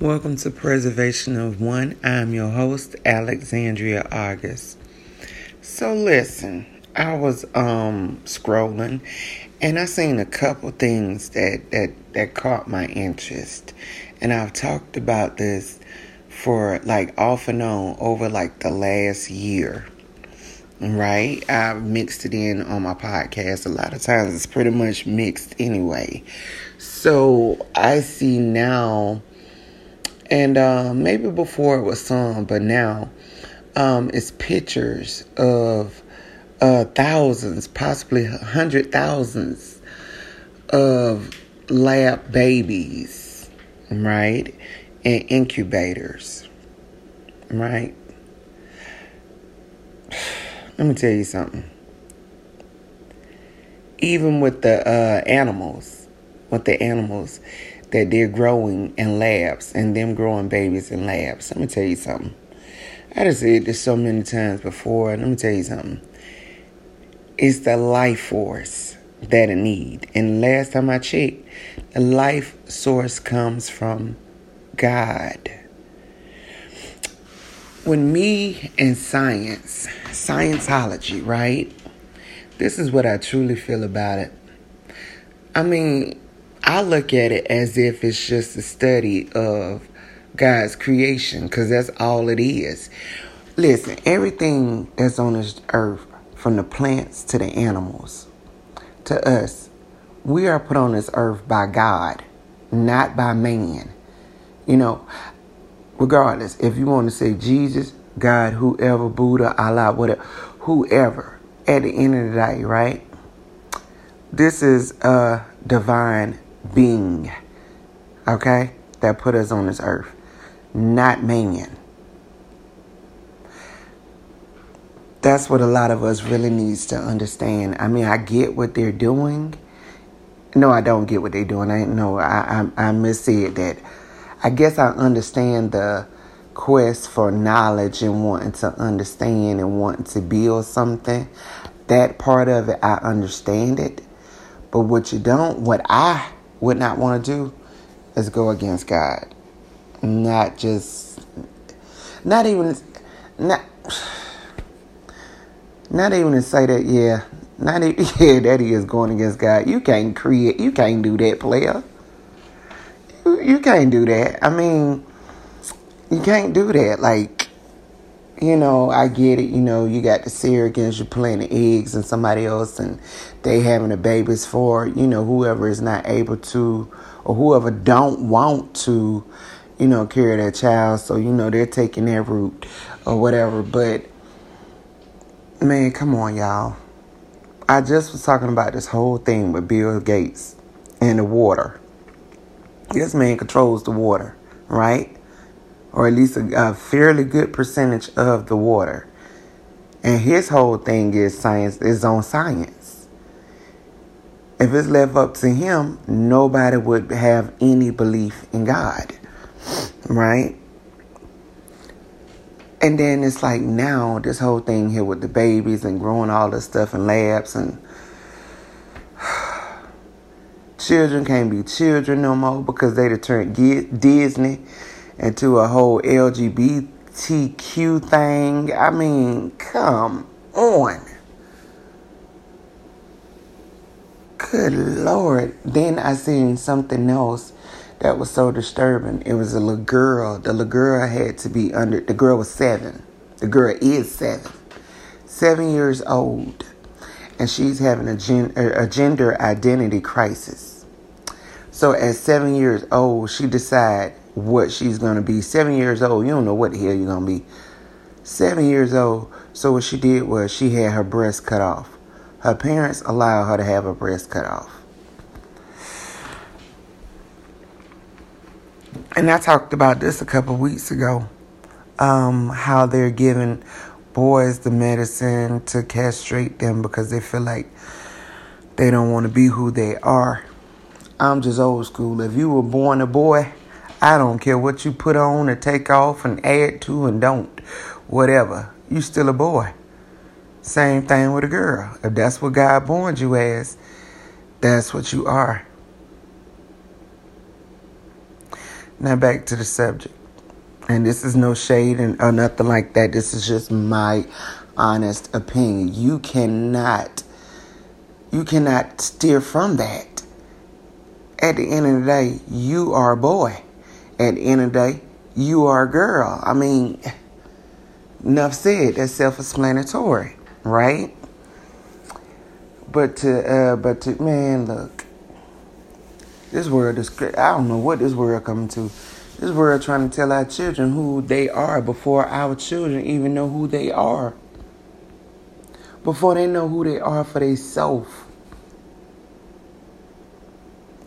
Welcome to Preservation of One. I'm your host, Alexandria August. So listen, I was um scrolling and I seen a couple things that that that caught my interest. And I've talked about this for like off and on over like the last year. Right? I've mixed it in on my podcast a lot of times. It's pretty much mixed anyway. So I see now and uh, maybe before it was some, but now um, it's pictures of uh, thousands, possibly hundred thousands of lab babies, right? And incubators, right? Let me tell you something. Even with the uh, animals, with the animals, that they're growing in labs and them growing babies in labs. Let me tell you something. I just said this so many times before. Let me tell you something. It's the life force that it need. And last time I checked, the life source comes from God. When me and science, Scientology, right? This is what I truly feel about it. I mean, I look at it as if it's just a study of God's creation because that's all it is. Listen, everything that's on this earth, from the plants to the animals, to us, we are put on this earth by God, not by man. You know, regardless, if you want to say Jesus, God, whoever, Buddha, Allah, whatever, whoever, at the end of the day, right? This is a divine being, okay, that put us on this earth, not man. That's what a lot of us really needs to understand. I mean, I get what they're doing. No, I don't get what they're doing. I know I I, I missaid that. I guess I understand the quest for knowledge and wanting to understand and wanting to build something. That part of it, I understand it. But what you don't, what I would not want to do is go against God. Not just, not even, not, not even to say that, yeah, not even, yeah, that he is going against God. You can't create, you can't do that, player. You, you can't do that. I mean, you can't do that. Like, you know, I get it. You know, you got the surrogates, you're playing the eggs and somebody else, and they having the babies for, you know, whoever is not able to, or whoever don't want to, you know, carry that child. So, you know, they're taking their route or whatever. But, man, come on, y'all. I just was talking about this whole thing with Bill Gates and the water. This man controls the water, right? Or at least a, a fairly good percentage of the water. And his whole thing is science is on science. If it's left up to him, nobody would have any belief in God. Right? And then it's like now this whole thing here with the babies and growing all this stuff in labs and children can't be children no more because they turned Disney into a whole LGBTQ thing. I mean, come on. Good Lord. Then I seen something else that was so disturbing. It was a little girl. The little girl had to be under, the girl was seven. The girl is seven. Seven years old. And she's having a, gen, a gender identity crisis. So at seven years old, she decided what she's to be. Seven years old, you don't know what the hell you're to be. Seven years old. So what she did was she had her breast cut off. Her parents allowed her to have her breast cut off. And I talked about this a couple weeks ago. Um, how they're giving boys the medicine to castrate them because they feel like they don't want to be who they are. I'm just old school. If you were born a boy, I don't care what you put on or take off and add to and don't. Whatever. You still a boy. Same thing with a girl. If that's what God born you as, that's what you are. Now back to the subject. And this is no shade and or nothing like that. This is just my honest opinion. You cannot you cannot steer from that. At the end of the day, you are a boy. At the end of the day, you are a girl. I mean, enough said. That's self-explanatory, right? But to, uh, but to, man, look, this world is. I don't know what this world coming to. This world trying to tell our children who they are before our children even know who they are. Before they know who they are for themselves.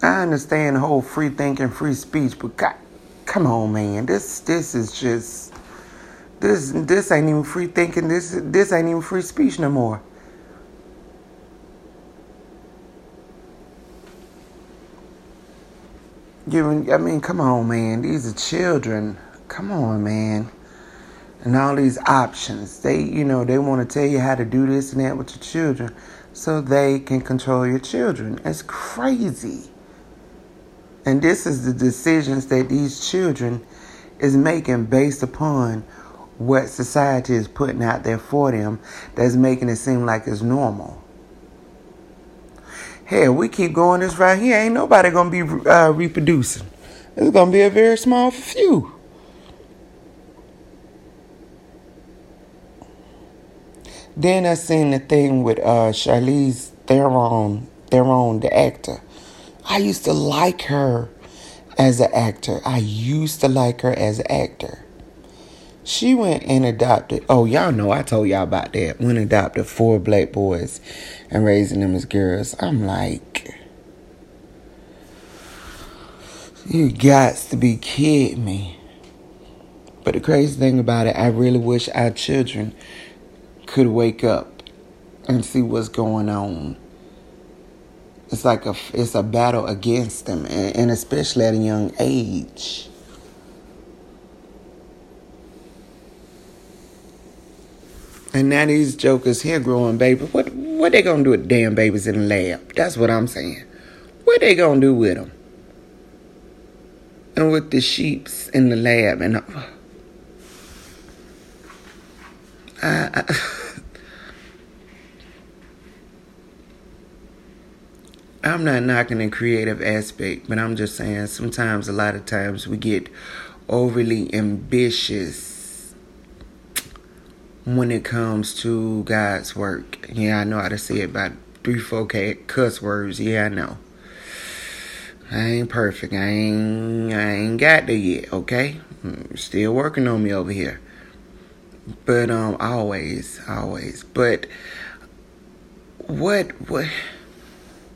I understand the whole free thinking, free speech, but God, come on, man. This this is just this this ain't even free thinking. This this ain't even free speech no more. Giving, I mean, come on, man. These are children. Come on, man. And all these options. They, you know, they want to tell you how to do this and that with your children so they can control your children. It's crazy. And this is the decisions that these children is making based upon what society is putting out there for them that's making it seem like it's normal. Hell, we keep going this right here. Ain't nobody gonna be uh, reproducing. It's gonna be a very small few. Then I seen the thing with uh, Charlize Theron, Theron, the actor. I used to like her as an actor. I used to like her as an actor. She went and adopted. Oh, y'all know I told y'all about that. Went and adopted four black boys and raising them as girls. I'm like, you got to be kidding me. But the crazy thing about it, I really wish our children could wake up and see what's going on. It's like a it's a battle against them, and, and especially at a young age. And now these jokers here growing babies. What what they gonna do with damn babies in the lab? That's what I'm saying. What they gonna do with them? And with the sheeps in the lab and. I, I, I'm not knocking the creative aspect, but I'm just saying sometimes, a lot of times, we get overly ambitious when it comes to God's work. Yeah, I know how to say it about three, four cuss words. Yeah, I know. I ain't perfect. I ain't I ain't got there yet, okay? Still working on me over here. But um always, always. But what what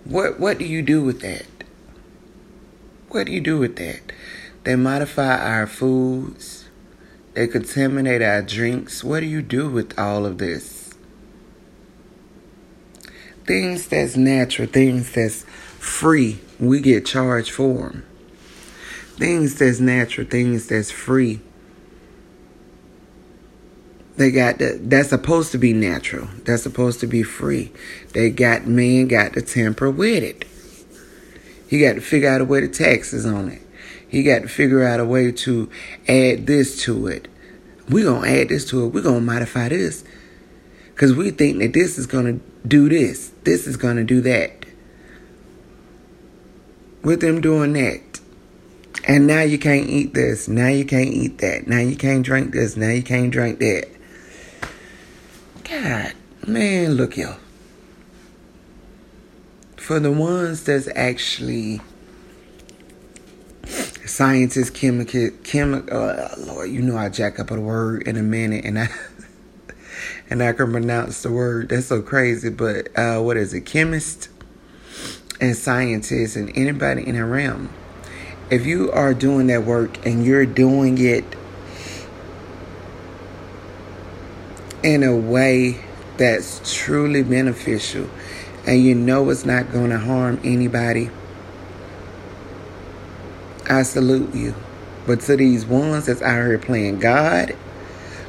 what what do you do with that? What do you do with that? They modify our foods they contaminate our drinks. What do you do with all of this? Things that's natural, things that's free, we get charged for. Things that's natural, things that's free. They got the, that's supposed to be natural. That's supposed to be free. They got man got to tamper with it. He got to figure out a way to taxes on it. He got to figure out a way to add this to it. We're to add this to it. We're to modify this. Because we think that this is to do this. This is to do that. With them doing that. And now you can't eat this. Now you can't eat that. Now you can't drink this. Now you can't drink that. God, man, look, y'all. For the ones that's actually scientists, chemical, chemical. Uh, Lord, you know I jack up a word in a minute, and I and I can pronounce the word. That's so crazy. But uh, what is it? Chemist and scientists and anybody in a realm. If you are doing that work and you're doing it in a way that's truly beneficial and you know it's not going to harm anybody I salute you. But to these ones that's out here playing God,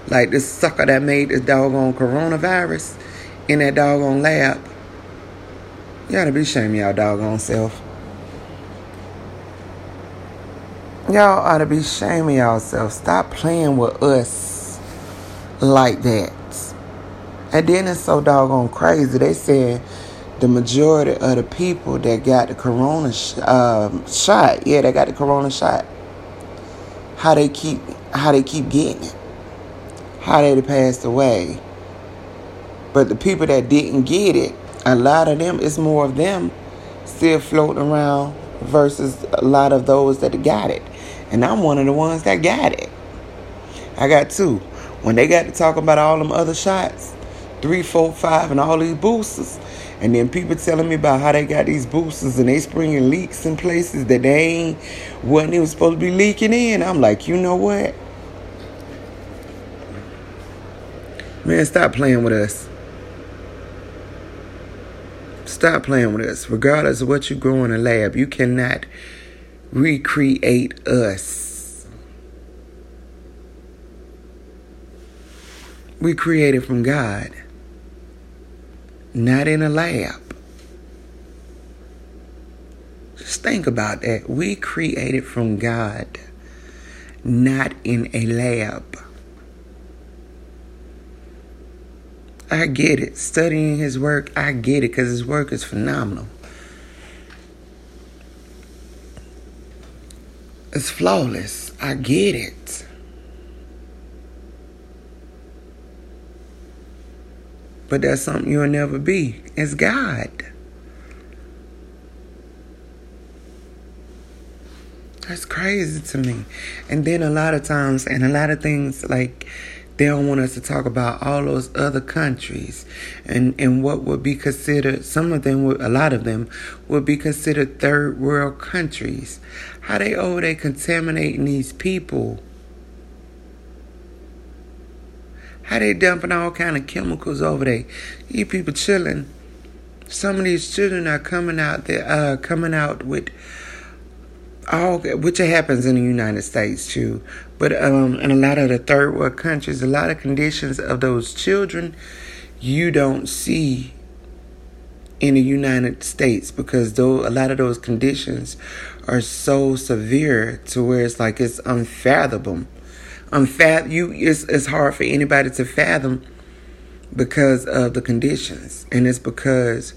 like this sucker that made this doggone coronavirus in that doggone lab, you gotta be ashamed y'all doggone self. Y'all ought to be shaming yourself. Stop playing with us like that. And then it's so doggone crazy. They said the majority of the people that got the corona sh- um, shot, yeah, they got the corona shot. How they keep, how they keep getting it, how they passed away. But the people that didn't get it, a lot of them, it's more of them still floating around versus a lot of those that got it. And I'm one of the ones that got it. I got two. When they got to talking about all them other shots, three, four, five, and all these boosters, and then people telling me about how they got these boosters and they springing leaks in places that they ain't wasn't even supposed to be leaking in. I'm like, you know what? Man, stop playing with us. Stop playing with us. Regardless of what you grow in a lab, you cannot recreate us. We created from God not in a lab. Just think about that. We created from God, not in a lab. I get it. Studying his work, I get it because his work is phenomenal. It's flawless. I get it. But that's something you'll never be. It's God. That's crazy to me. And then a lot of times, and a lot of things like they don't want us to talk about all those other countries and, and what would be considered, some of them, would, a lot of them, would be considered third world countries. How they over they contaminating these people How they dumping all kind of chemicals over there? You people chilling. Some of these children are coming out there, uh, coming out with all, which happens in the United States too. But um, in a lot of the third world countries, a lot of conditions of those children you don't see in the United States because though a lot of those conditions are so severe to where it's like it's unfathomable unfathom you it's, it's hard for anybody to fathom because of the conditions. And it's because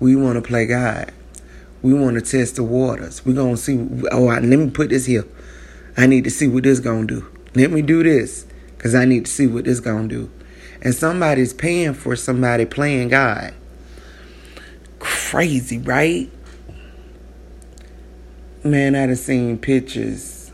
we want to play god. We want to test the waters. We're gonna see oh let me put this here. I need to see what this gonna do. Let me do this because i need to see what this gonna do. And somebody's paying for somebody playing god. Crazy right? Man i'd have seen pictures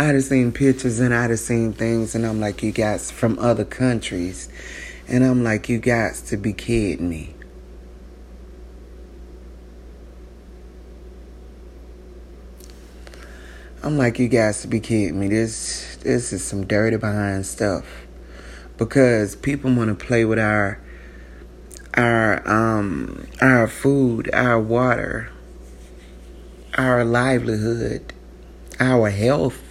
I'd have seen pictures and I'd have seen things, and I'm like, you guys from other countries. And I'm like, you guys to be kidding me. I'm like, you guys to be kidding me. This this is some dirty behind stuff. Because people want to play with our our um our food, our water, our livelihood, our health.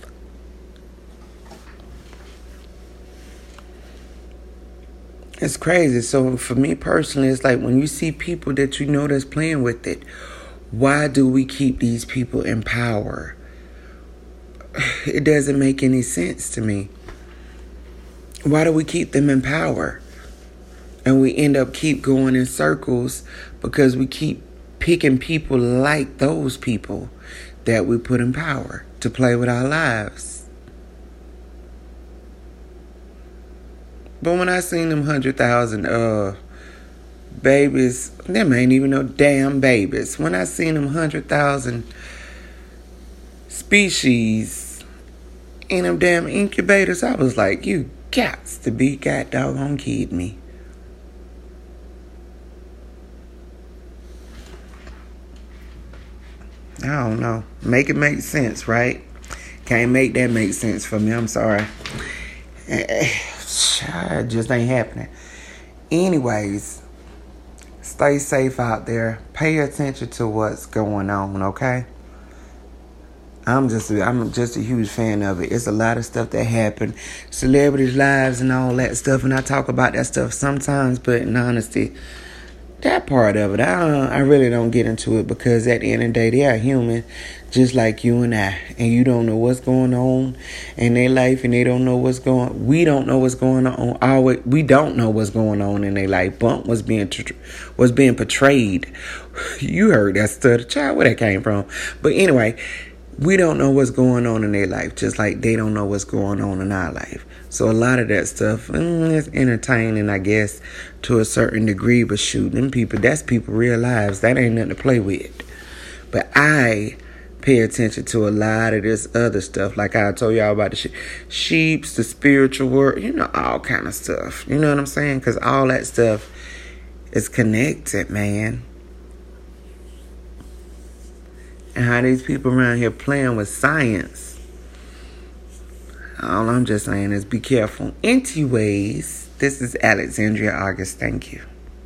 It's crazy. So for me personally, it's like when you see people that you know that's playing with it, why do we keep these people in power? It doesn't make any sense to me. Why do we keep them in power? And we end up keep going in circles because we keep picking people like those people that we put in power to play with our lives. But when I seen them hundred thousand uh babies, them ain't even no damn babies. When I seen them hundred thousand species in them damn incubators, I was like, you got to be god doggone kidding me. I don't know. Make it make sense, right? Can't make that make sense for me. I'm sorry. It just ain't happening. Anyways, stay safe out there. Pay attention to what's going on, okay? I'm just I'm just a huge fan of it. It's a lot of stuff that happen, celebrities' lives and all that stuff, and I talk about that stuff sometimes. But in honesty, that part of it, I I really don't get into it because at the end of the day, they are human, just like you and I, and you don't know what's going on in their life, and they don't know what's going. We don't know what's going on. Always, we don't know what's going on in their life. Bump was being was being portrayed. You heard that stuff, child. Where that came from? But anyway, we don't know what's going on in their life, just like they don't know what's going on in our life. So a lot of that stuff mm, is entertaining, I guess, to a certain degree. But shoot, them people, that's people real lives. That ain't nothing to play with. But I pay attention to a lot of this other stuff. Like I told y'all about the she- sheeps, the spiritual world, you know, all kind of stuff. You know what I'm saying? Because all that stuff is connected, man. And how these people around here playing with science all I'm just saying is be careful. Anyways, this is Alexandria August. Thank you.